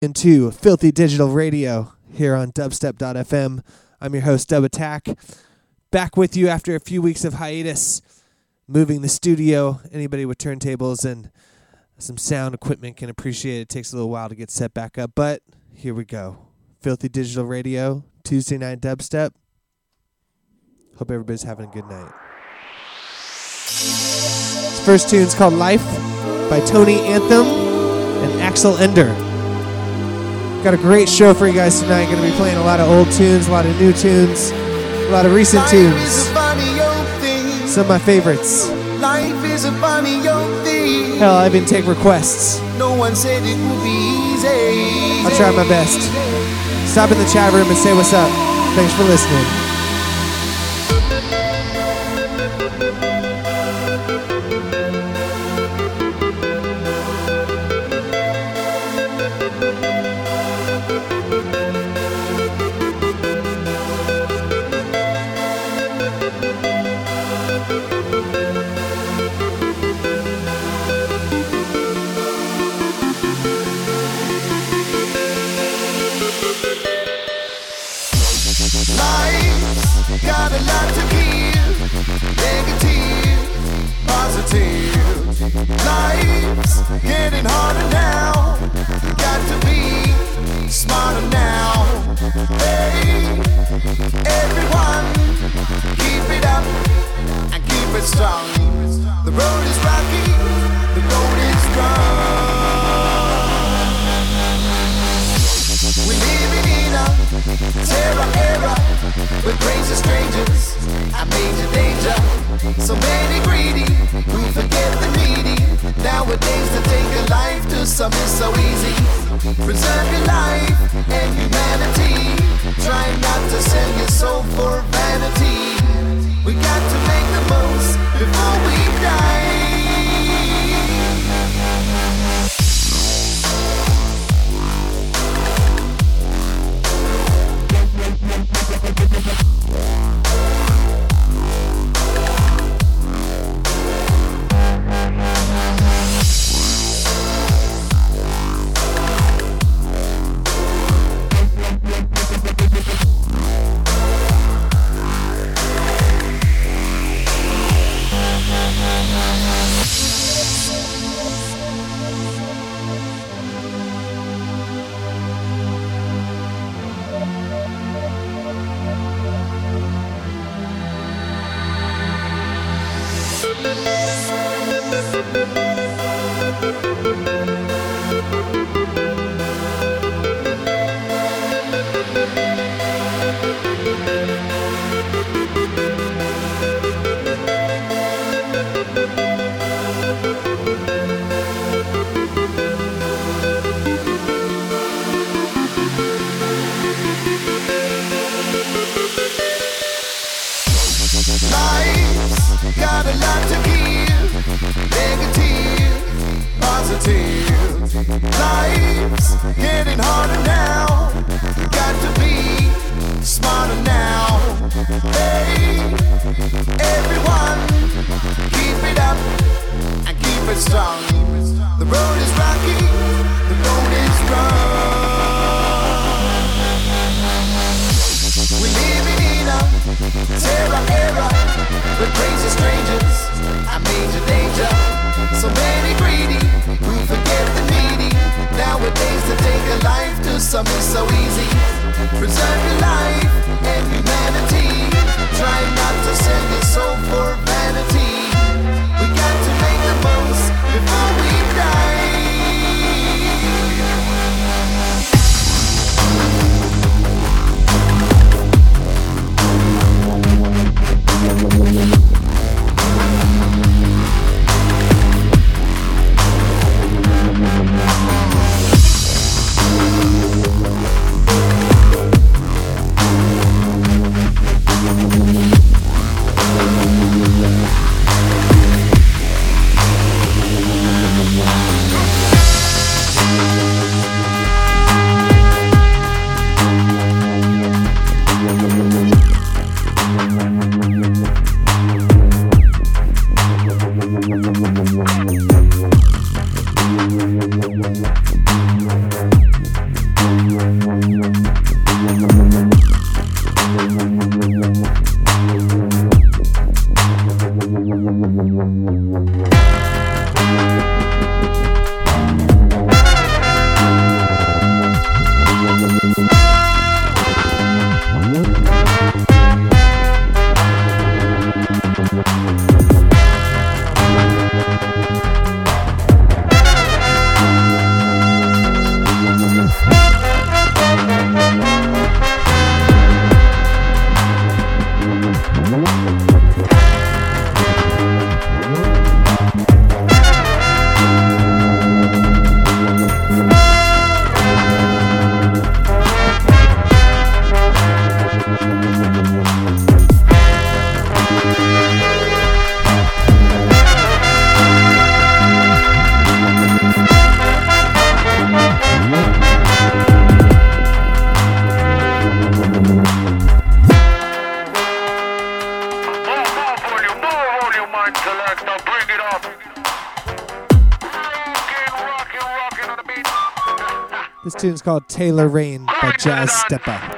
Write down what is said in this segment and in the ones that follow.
into Filthy Digital Radio here on dubstep.fm. I'm your host, Dub Attack. Back with you after a few weeks of hiatus, moving the studio. Anybody with turntables and some sound equipment can appreciate it. It takes a little while to get set back up, but here we go. Filthy Digital Radio, Tuesday night dubstep. Hope everybody's having a good night. This first tune's called Life by Tony Anthem and Axel Ender. Got a great show for you guys tonight. Going to be playing a lot of old tunes, a lot of new tunes, a lot of recent tunes. Some of my favorites. Life is a funny old thing. Hell, I even take requests. No one said it would be easy. I'll try my best. Stop in the chat room and say what's up. Thanks for listening. Got a lot to give. Negative, positive. Life's getting harder now. Got to be smarter now. Hey, everyone, keep it up and keep it strong. The road is rocky, the road is strong. We're living a terror era with strangers major danger. So many greedy forget the needy. Nowadays to take a life to so easy. Preserve your life and humanity. Try not to sell your soul for vanity. We got to make the most before we die. Life's getting harder now. Got to be smarter now. Hey, everyone, keep it up and keep it strong. The road is rocky, the road is strong. We're living in a crazy strangers Nowadays to take a life to some is so easy. Preserve your life and humanity. Try not to sell your soul for vanity. We got to make the most before we die. Tune's called Taylor Rain by Jazz Steppa.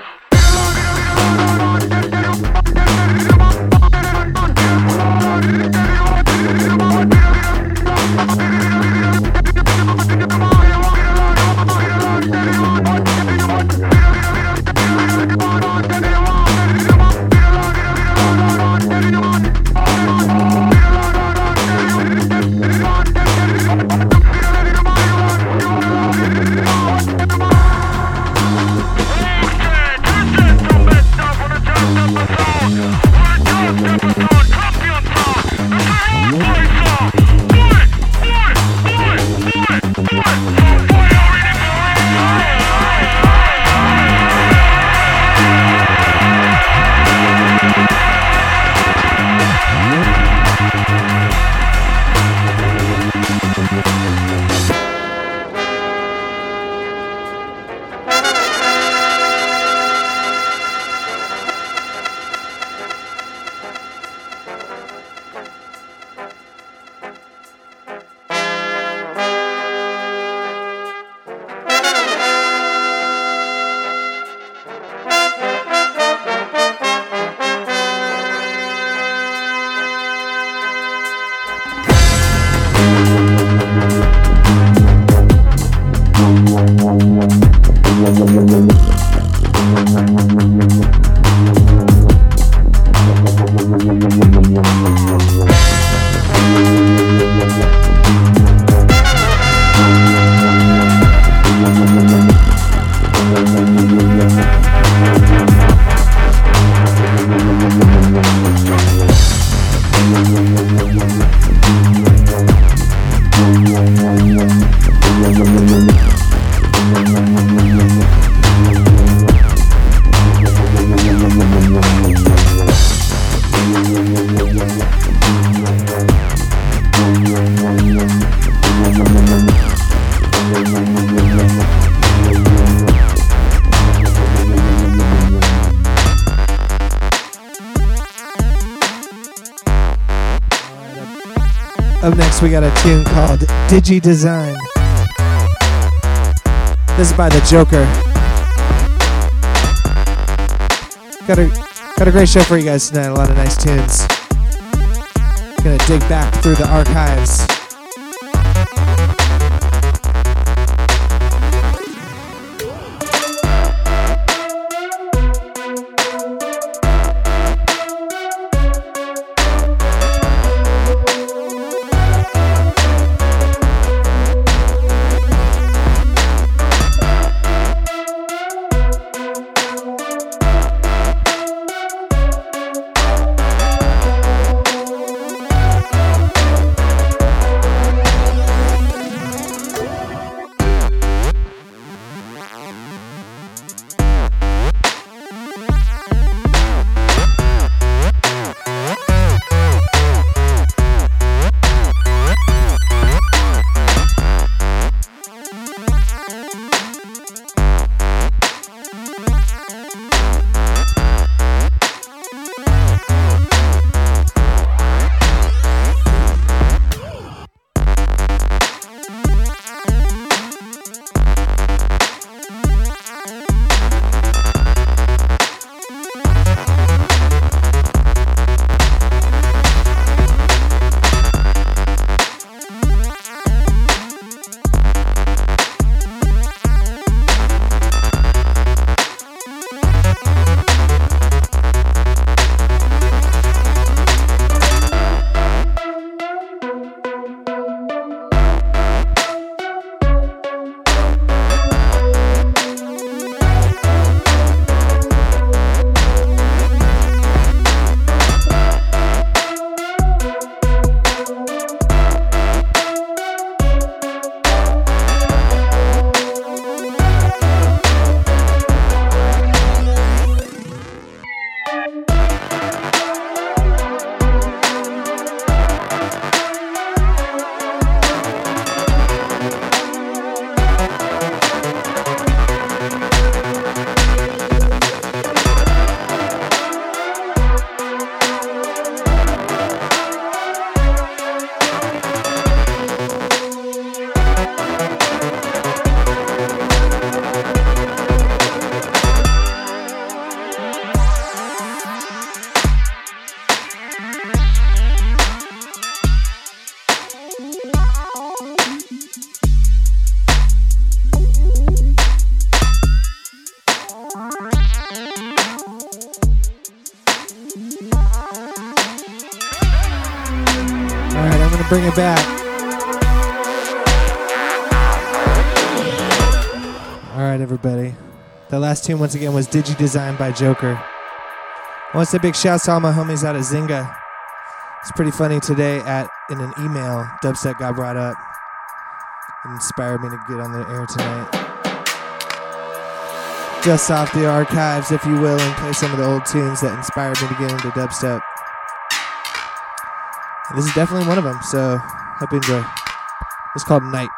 Digidesign. This is by the Joker. Got a got a great show for you guys tonight. A lot of nice tunes. Gonna dig back through the archives. Last tune, once again, was Digi Designed by Joker. I want to say big shouts to all my homies out at Zynga. It's pretty funny today at in an email, Dubstep got brought up. It inspired me to get on the air tonight. Just off the archives, if you will, and play some of the old tunes that inspired me to get into dubstep. And this is definitely one of them, so hope you enjoy. It's called Night.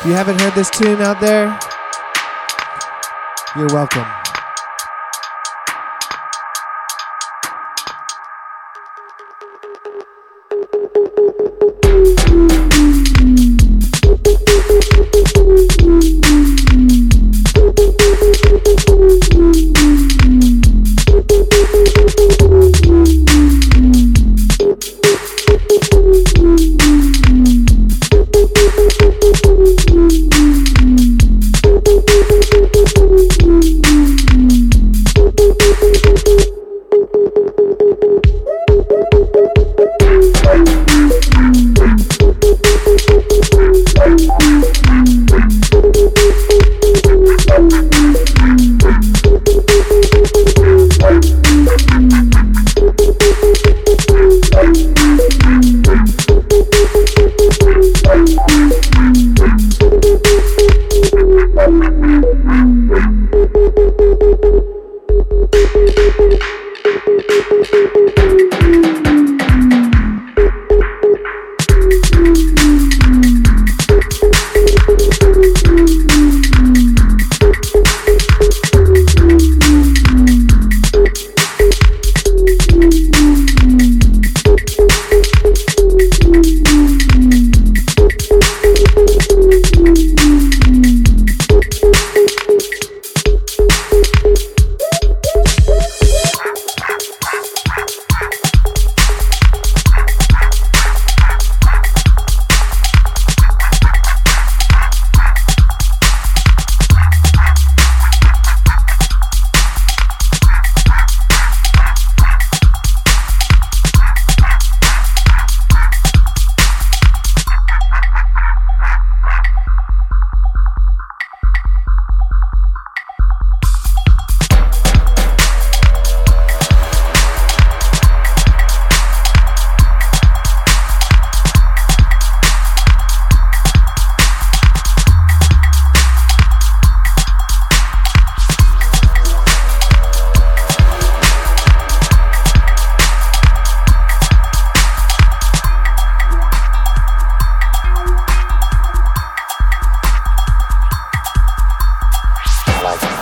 If you haven't heard this tune out there, you're welcome.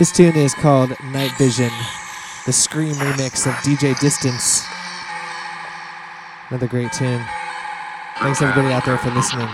This tune is called Night Vision, the Skream remix of DJ Distance. Another great tune. Thanks everybody out there for listening.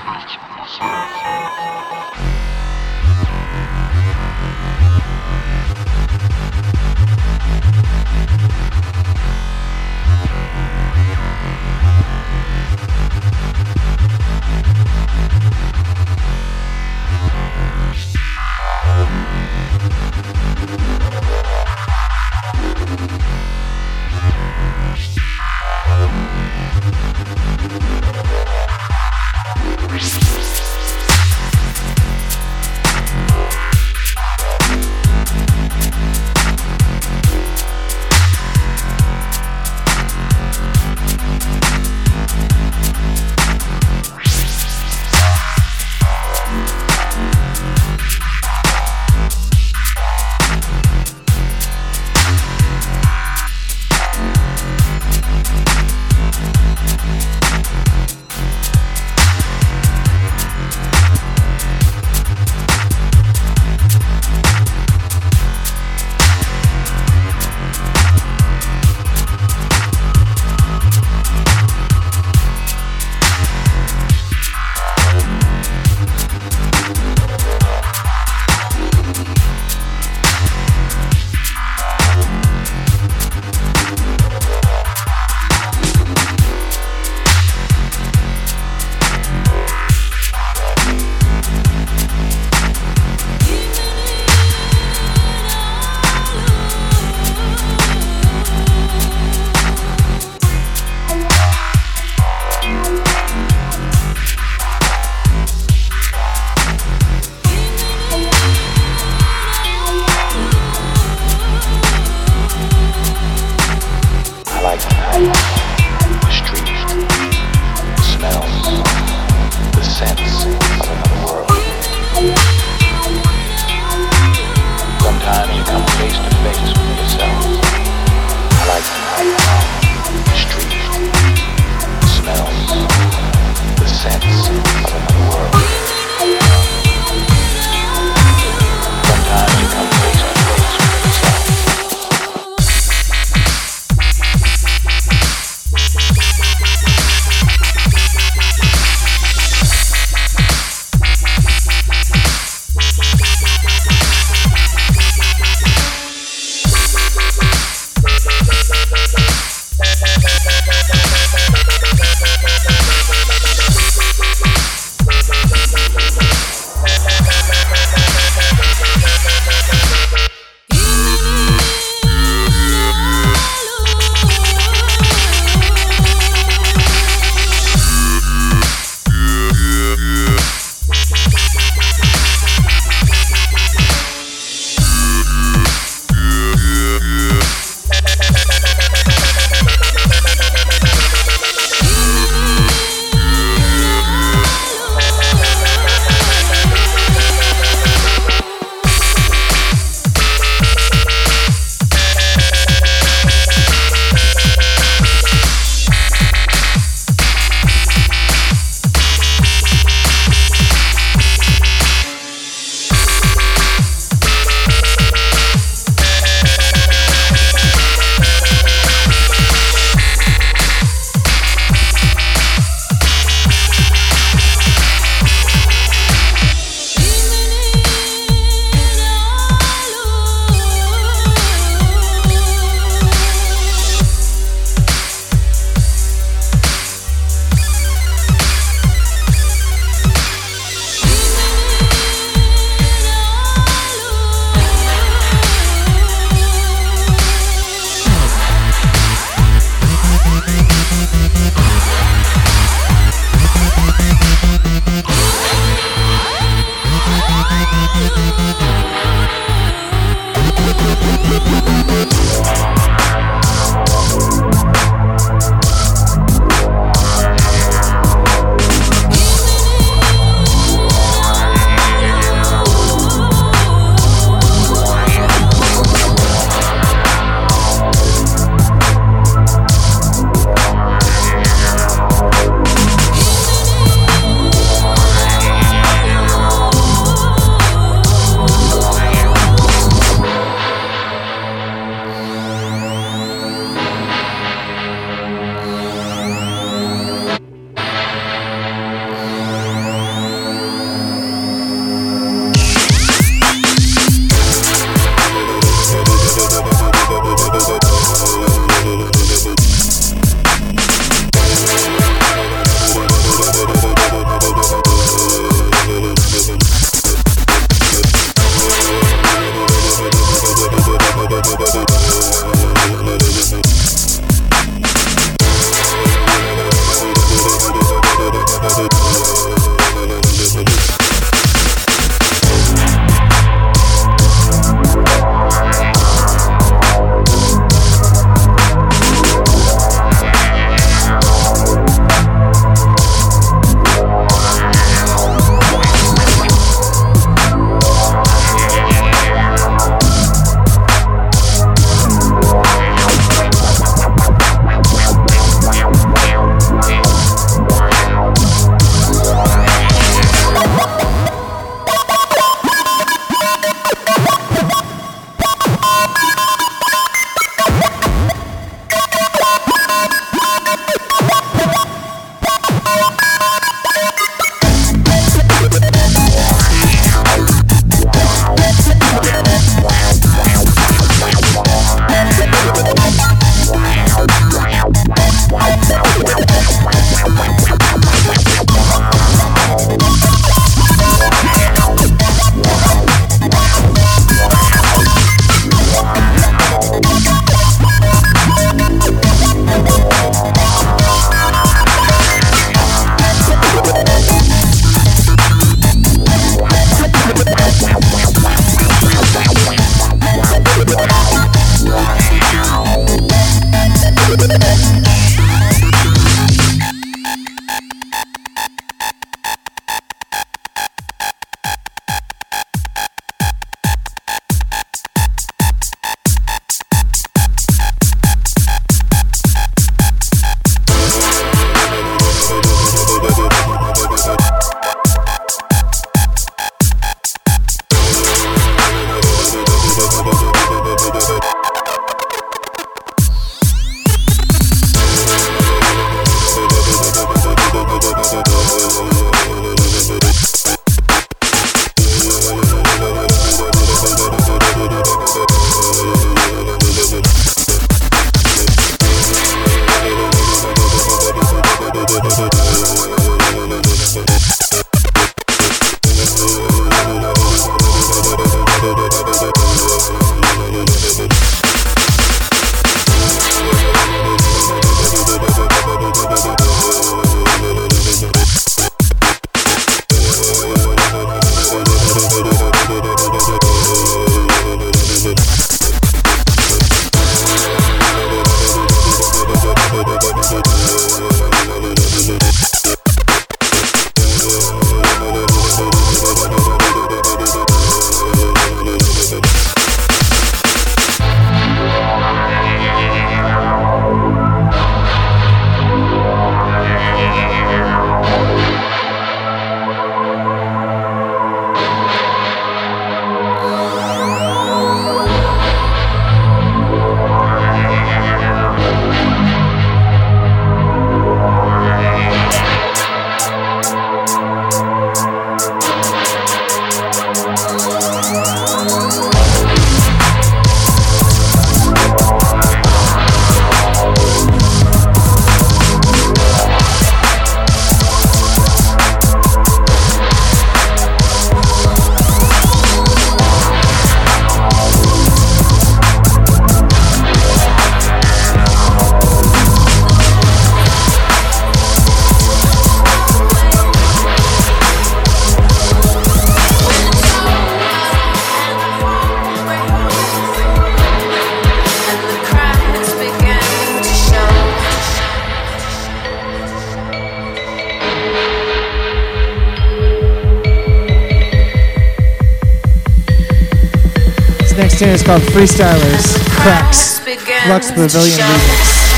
Called Freestylers Cracks Flux Pavilion Remix.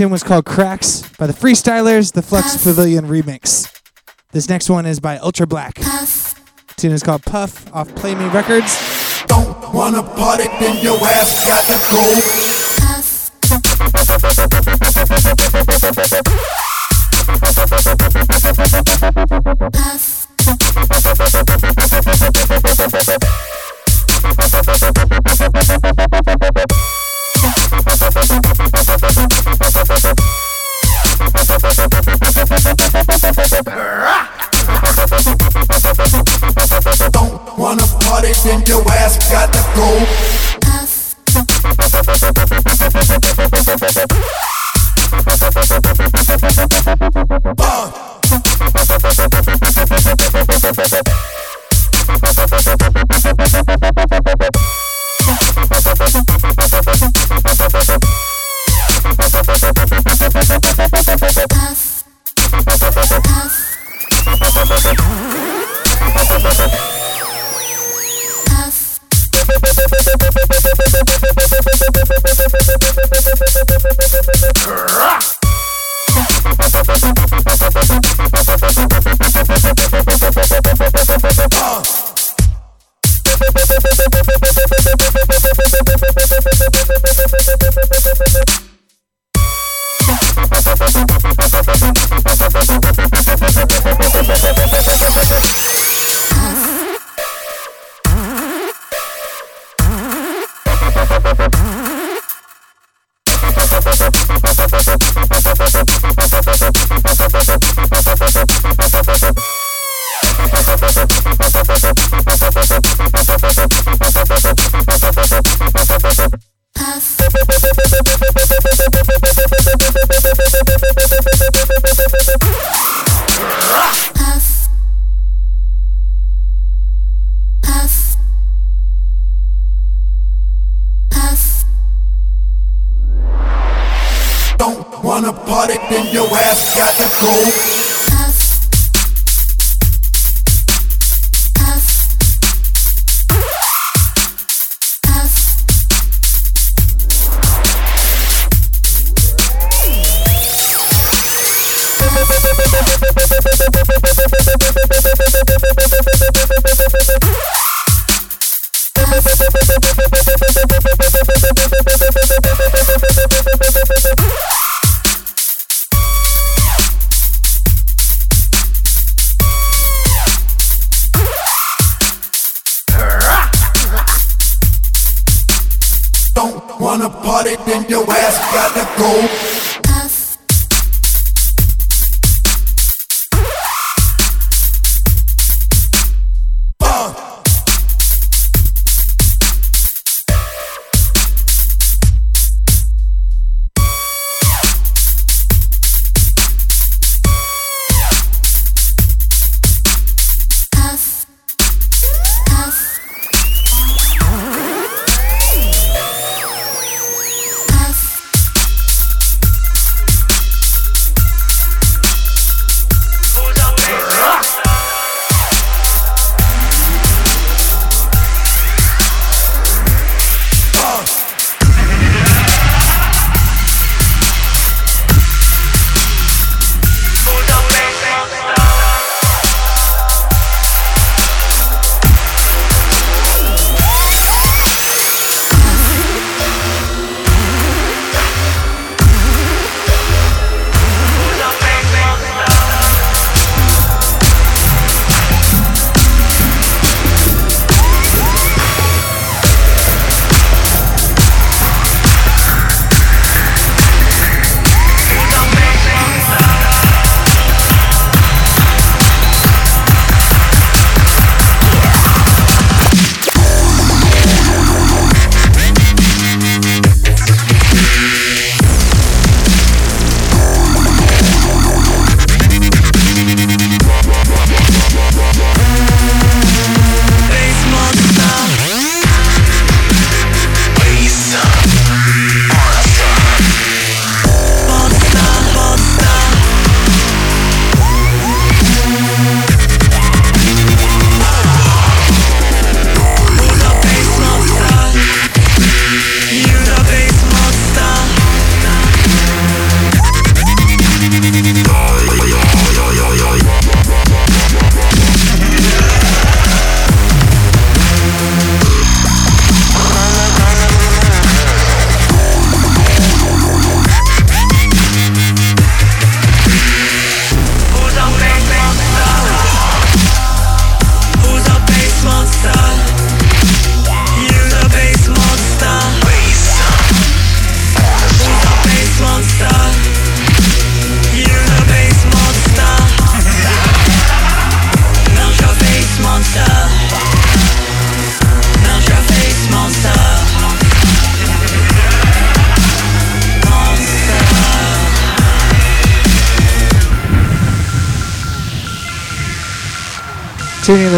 Tune was called Cracks by the Freestylers, the Flux Puff. Pavilion remix. This next one is by Ultra Black. Puff. The tune is called Puff off Play Me Records. Don't wanna party, then your ass got to go.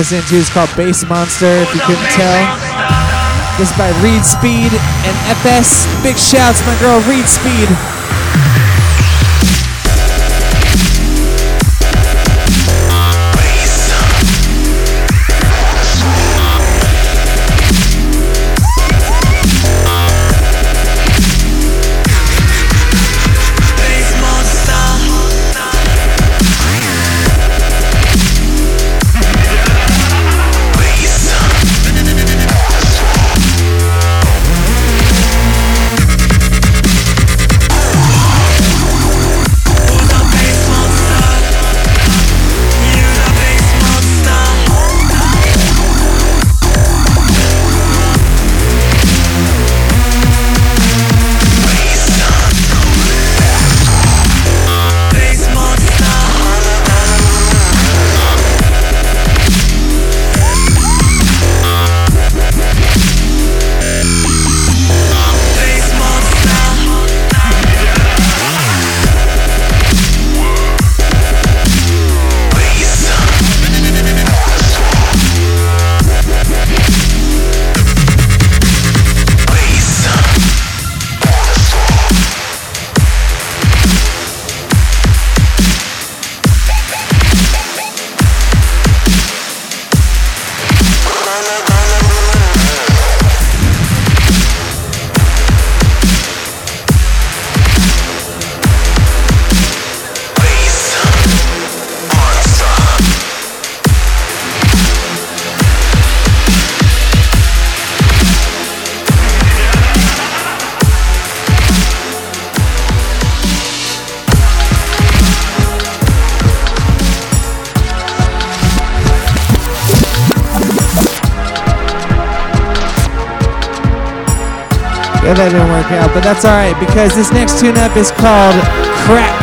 Listening to is called Bass Monster, if you couldn't tell. This is by Reid Speed and FS. Big shouts, my girl Reid Speed. Out, but that's alright because this next tune up is called Crack,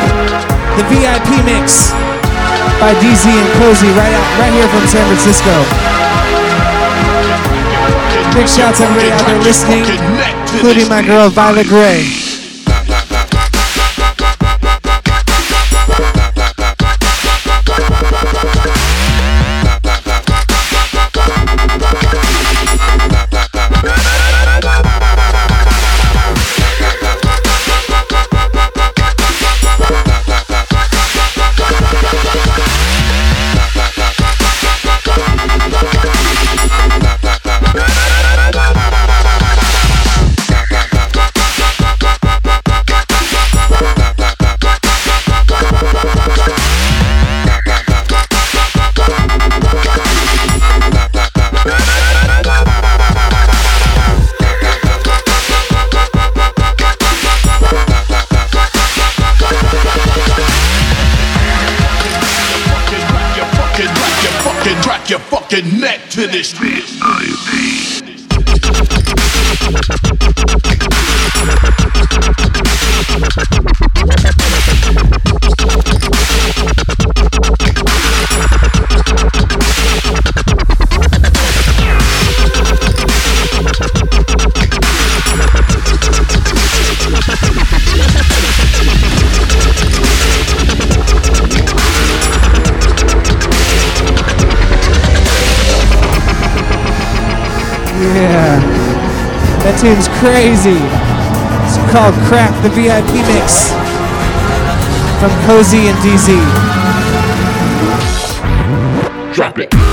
the VIP mix by DZ and Cozy right out, right here from San Francisco. Big shouts to everybody out there listening, including my girl Violet Gray. Fucking neck tune's crazy. It's called Crack the VIP Mix from Cozy and DZ. Drop it.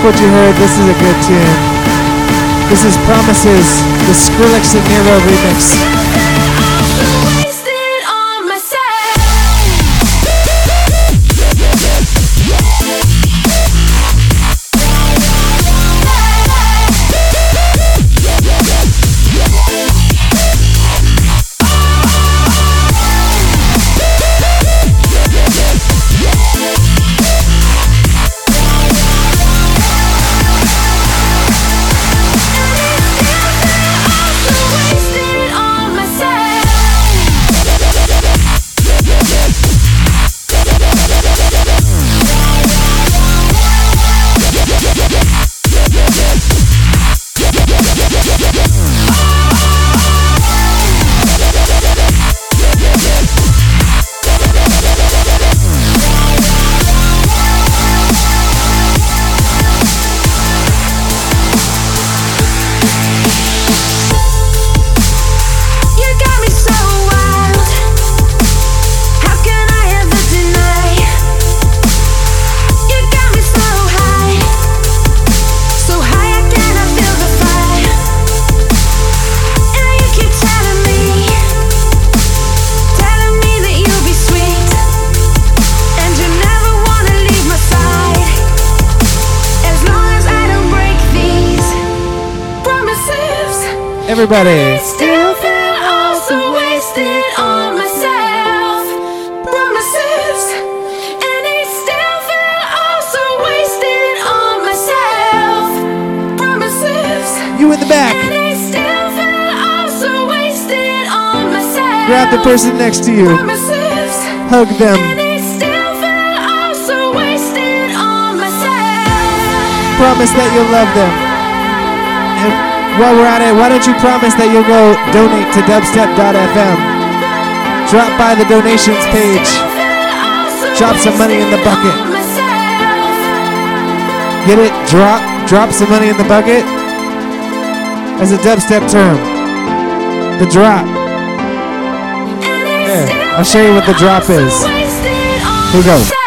Fuck what you heard. This is a good tune. This is Promises, the Skrillex and Nero remix. Everybody. Still feel also wasted on myself. Promises, and I still feel also wasted on myself. Promises, You in the back. and I still feel also wasted on myself. Grab the person next to you. Promises, Hug them. I still feel also wasted on myself. Promise that you'll love them. While we're at it, why don't you promise that you'll go donate to dubstep.fm? Drop by the donations page. Drop some money in the bucket. Get it? Drop. Drop some money in the bucket. As a dubstep term. The drop. There. I'll show you what the drop is. Here we go.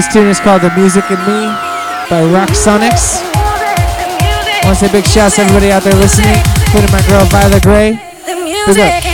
This tune is called The Music in Me by Rock Sonics. I want to say big shout shouts to everybody out there listening, including my girl Violet Gray. The Big music up.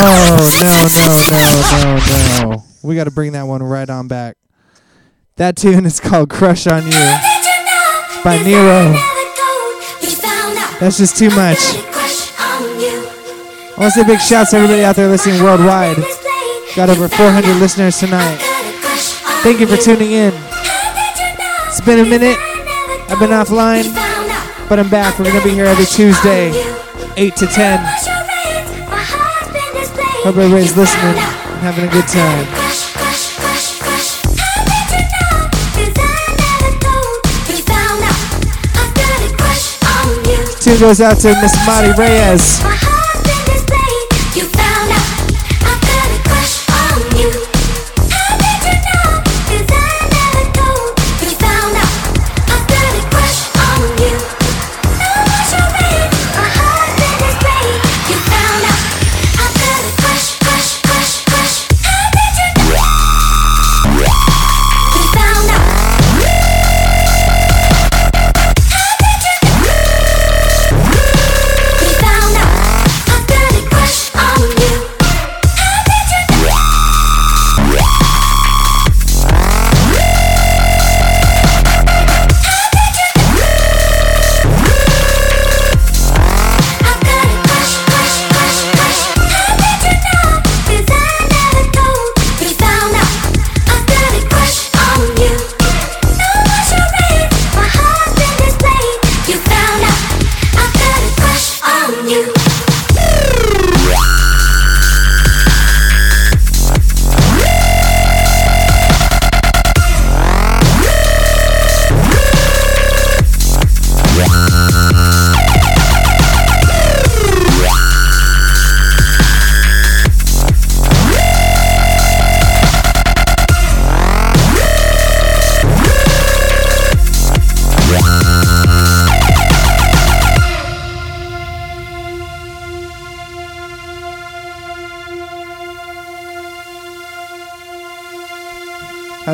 Oh no no no no no! We got to bring that one right on back. That tune is called "Crush on You." By Nero. That's just too much. I want to say big shouts to everybody out there listening worldwide. Got over 400 listeners tonight. Thank you for tuning in. It's been a minute. I've been offline, but I'm back. We're gonna be here every Tuesday, 8 to 10. Hope everybody's listening and having a good time. Tune goes out to Miss Mari Reyes.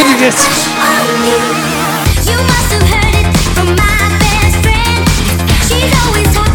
getting this. You must have heard it from my best friend. She's always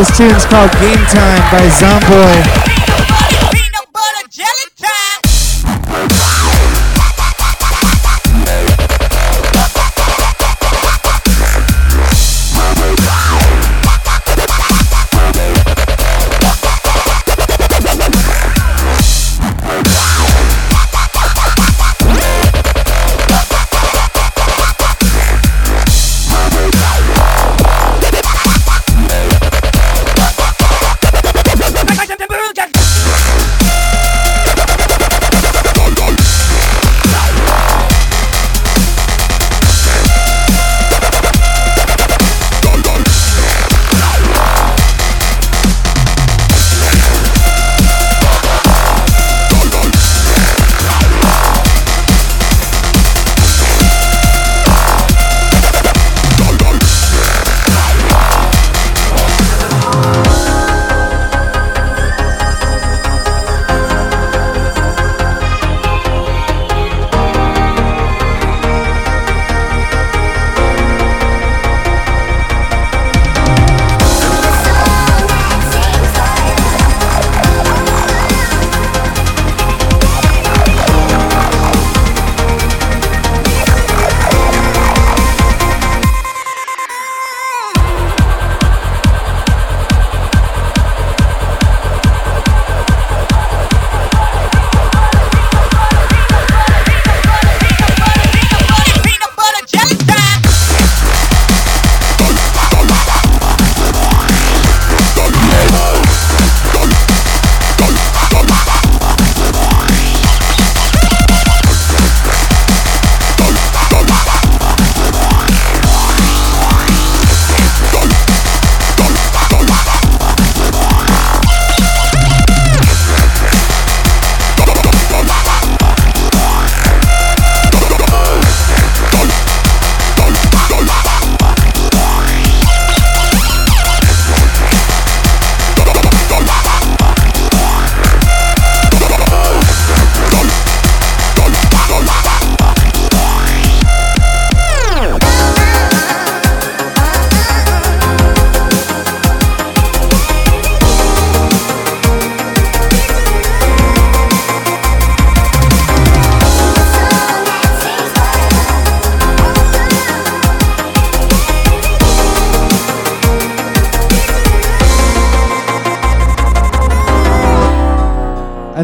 This tune's called Game Time by Zomboy.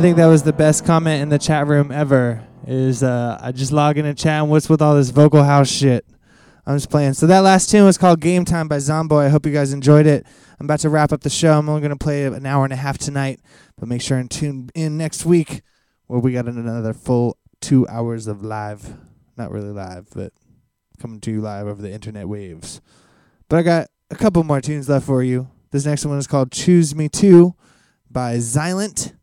Think that was the best comment in the chat room ever. Is uh, I just log in and chat and what's with all this vocal house shit? I'm just playing. So that last tune was called Game Time by Zomboy. I hope you guys enjoyed it. I'm about to wrap up the show. I'm only going to play an hour and a half tonight, but make sure and tune in next week where we got another full two hours of live. Not really live, but coming to you live over the internet waves. But I got a couple more tunes left for you. This next one is called Choose Me Too by Xilent.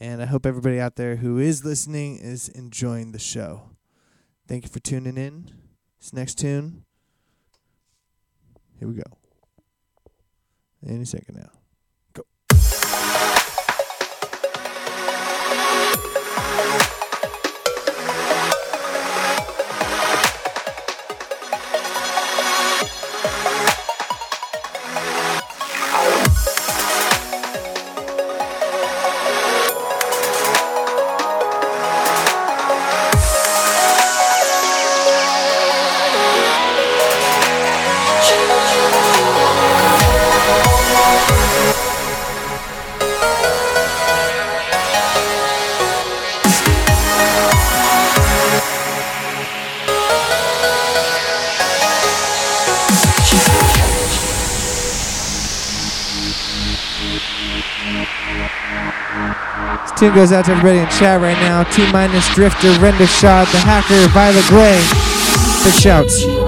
And I hope everybody out there who is listening is enjoying the show. Thank you for tuning in. This next tune. Here we go. Any second now. Tune goes out to everybody in chat right now. T minus Drifter, Render Shot, The Hacker, Violet Gray. Big shouts.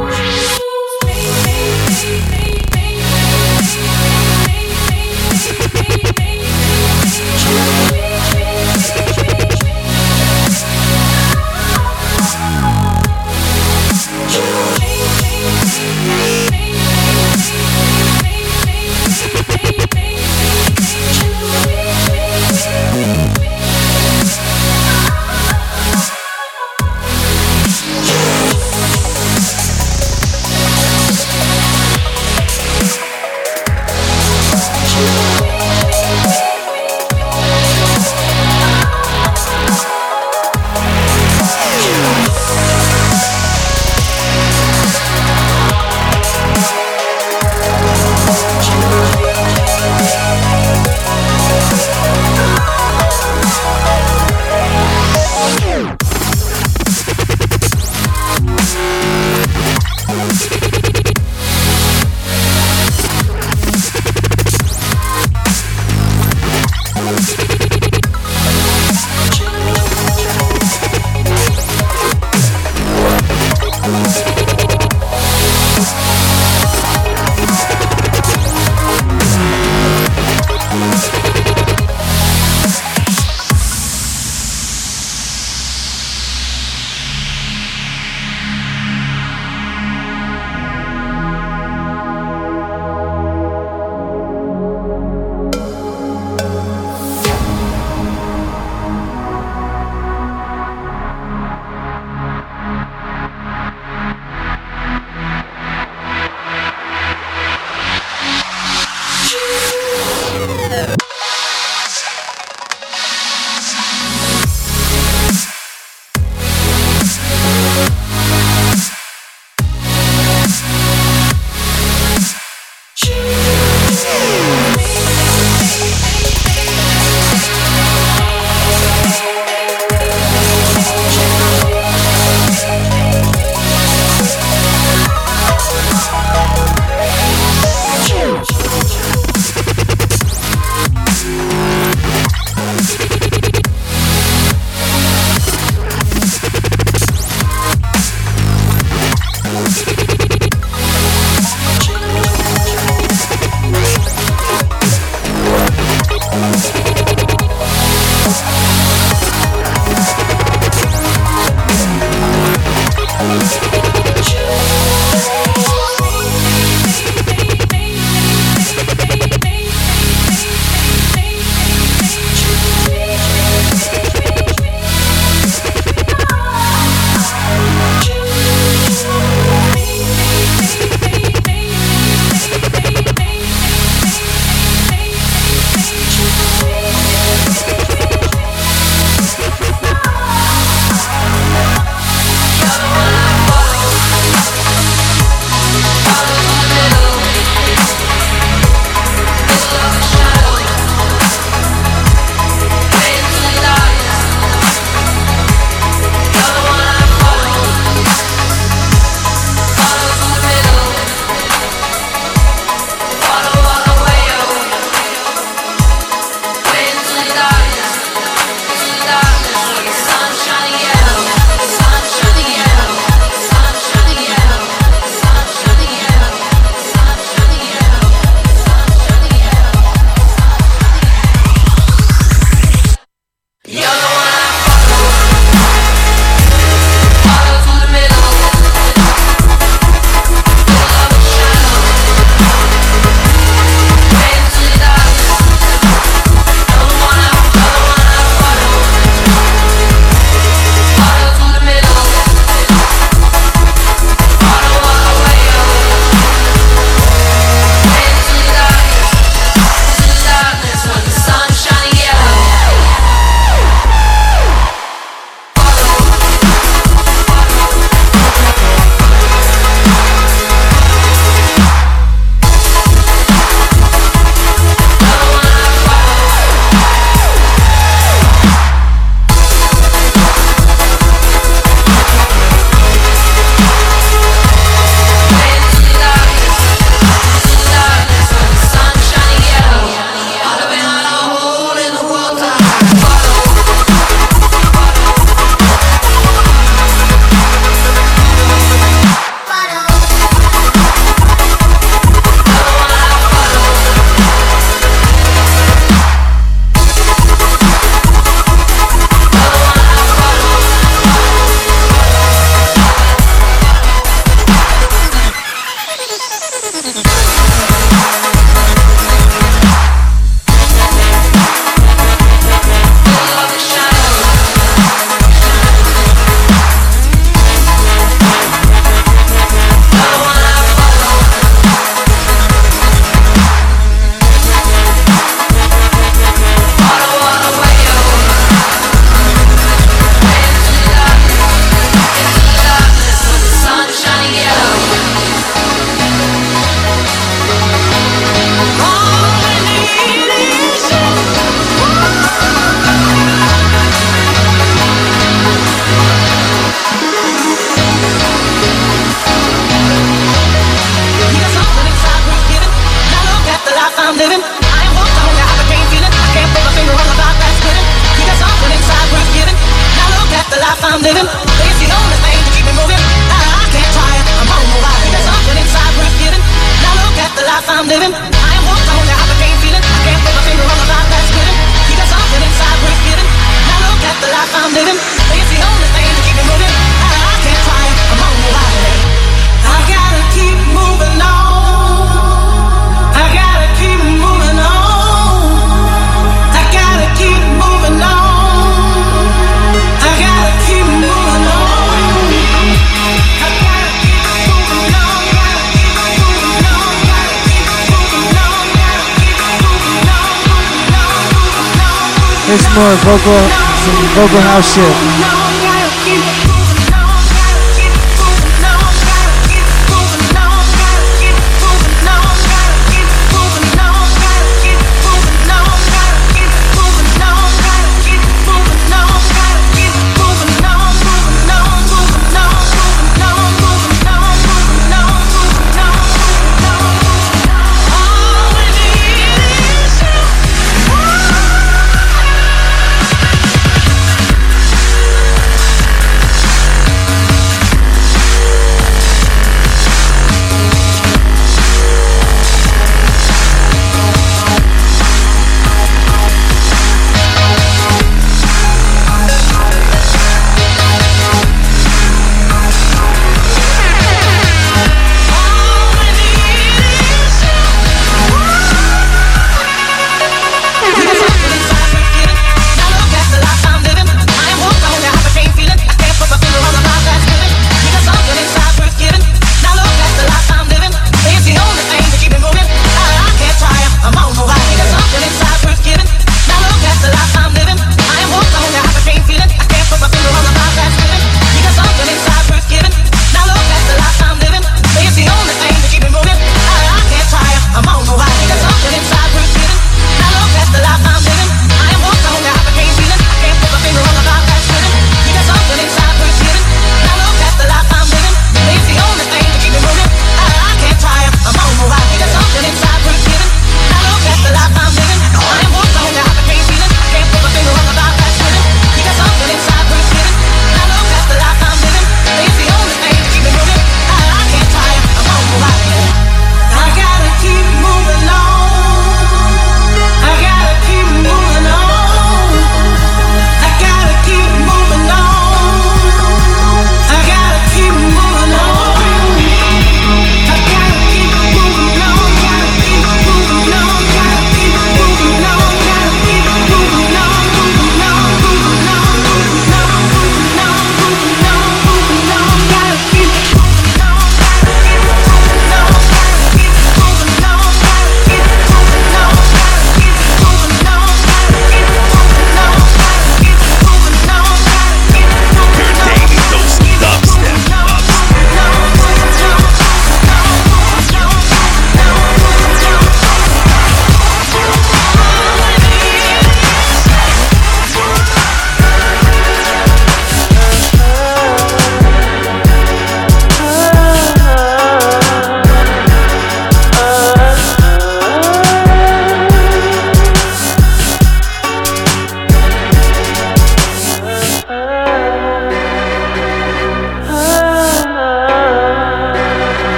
House shit.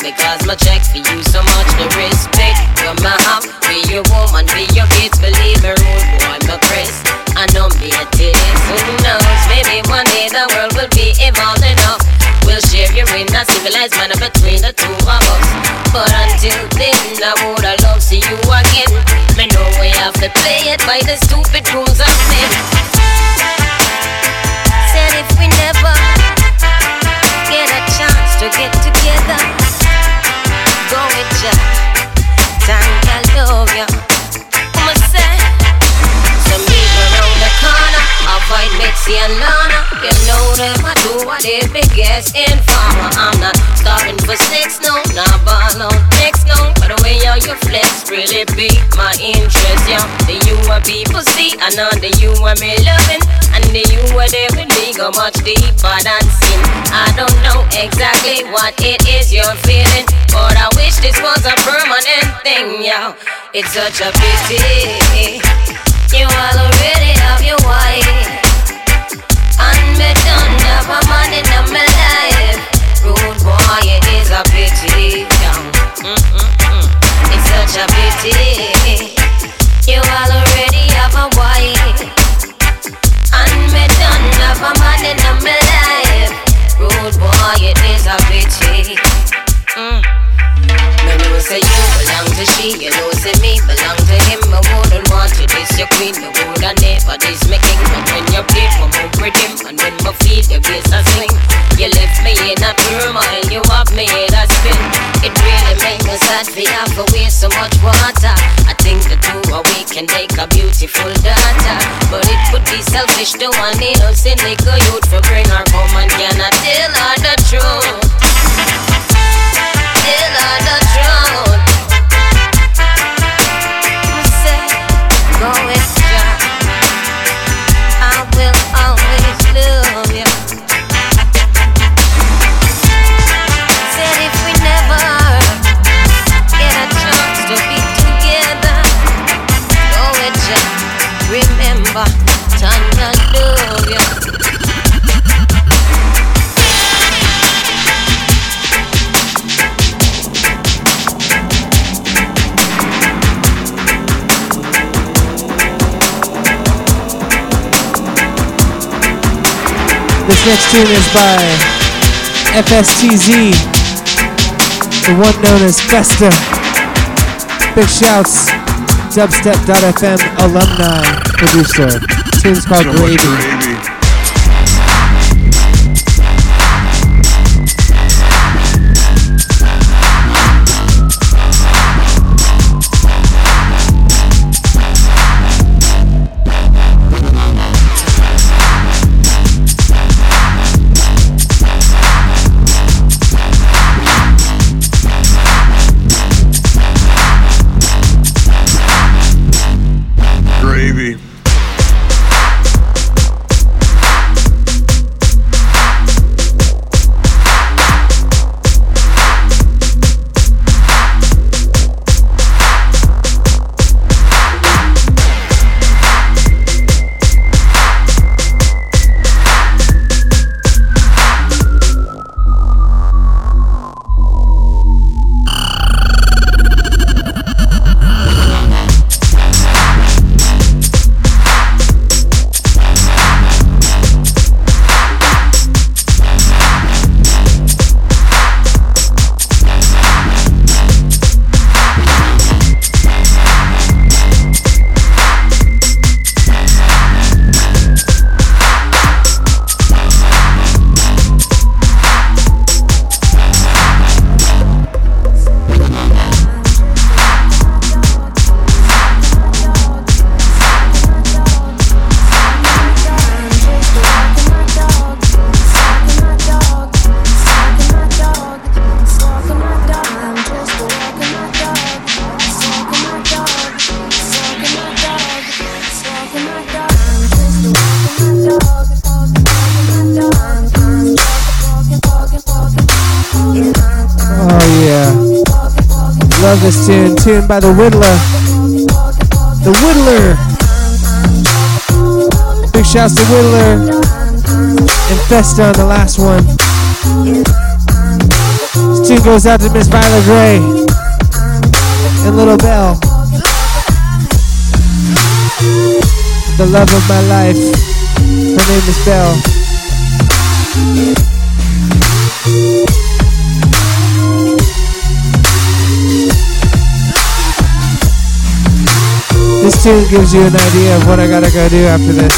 Because my check for you so much. The respect you my have be your woman, be your kids. Believe me, rude boy, my Chris. I know me it is. Who knows? Maybe one day the world will be evolved enough. We'll share you in a civilized manner between the two of us. But until then, I woulda love see you again. Me know we have to play it by the stupid rules of men. They biggest informer. I'm not starving for sex, no, not ball next, no. But the way how you flex really beat my interest, yeah. The you are people see, I know the you are me loving. And the you are there with me go much deeper than sin. I don't know exactly what it is you're feeling, but I wish this was a permanent thing, yeah. It's such a pity. You already have your wife. Me done have a man in my life. Rude boy, it is a pity. Mm-mm-mm. It's such a pity. You already have a wife. And me done have a man in my life. Rude boy, it is a pity. Mm. Me know say you belong to she, you know say me belong to him. I wouldn't want you this your queen, me woulda never this me king. But when you play for me rhythm and when my feet your bass a swing, you left me in a turmoil, you have me in a spin. It really make me sad for you for waste so much water. I think the two of we can make a beautiful daughter, but it would be selfish to want it innocent little youth for bring her home and cannot tell her the truth. Tell her the truth. This next tune is by FSTZ, the one known as Festa. Big shouts, dubstep.fm alumni producer. Tune's called Gravy. Gravy. By the Whittler. The Whittler. Big shouts to Whittler and Festa on the last one. This tune goes out to Miss Violet Gray and Little Bell. The love of my life. Her name is Belle. This tune gives you an idea of what I gotta go do after this.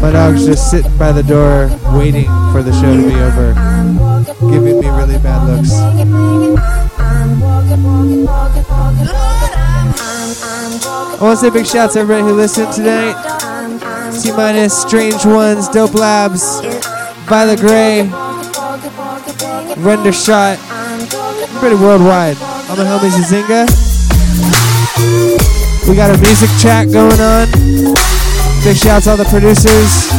My dog's just sitting by the door waiting for the show to be over, giving me really bad looks. I want to say big shouts to everybody who listened tonight. Minus, Strange Ones, Dope Labs, Violet Gray, Render Shot, pretty worldwide. All my homie Zinga. We got a music chat going on. Big shouts to all the producers.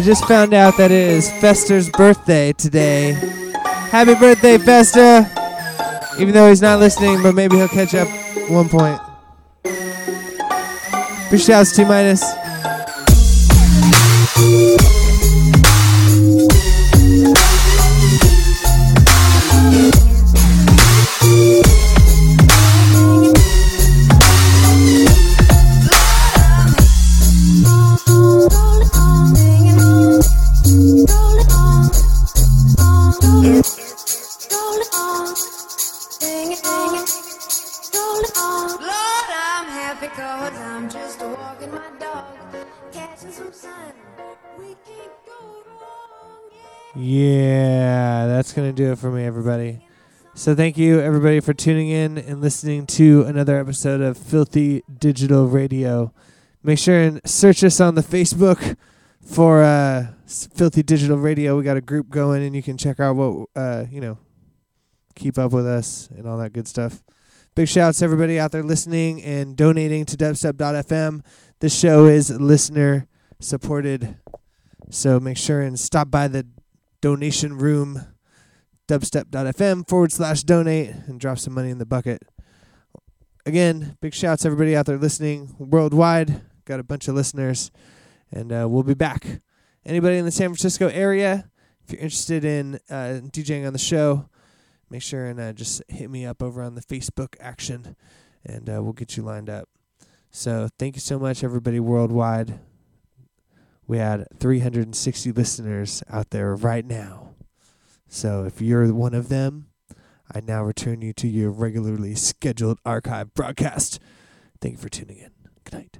I just found out that it is Fester's birthday today. Happy birthday, Fester! Even though he's not listening, but maybe he'll catch up one point. Big shouts to minus. Yeah, that's going to do it for me, everybody. So, thank you, everybody, for tuning in and listening to another episode of Filthy Digital Radio. Make sure and search us on the Facebook for uh, Filthy Digital Radio. We got a group going, and you can check out what, uh, you know, keep up with us and all that good stuff. Big shouts to everybody out there listening and donating to dubstep.fm. This show is listener supported. So make sure and stop by the donation room, dubstep.fm forward slash donate, and drop some money in the bucket. Again, big shouts everybody out there listening worldwide. Got a bunch of listeners, and uh, we'll be back. Anybody in the San Francisco area, if you're interested in uh, DJing on the show, make sure and uh, just hit me up over on the Facebook action, and uh, we'll get you lined up. So thank you so much, everybody worldwide. We had 360 listeners out there right now. So if you're one of them, I now return you to your regularly scheduled archive broadcast. Thank you for tuning in. Good night.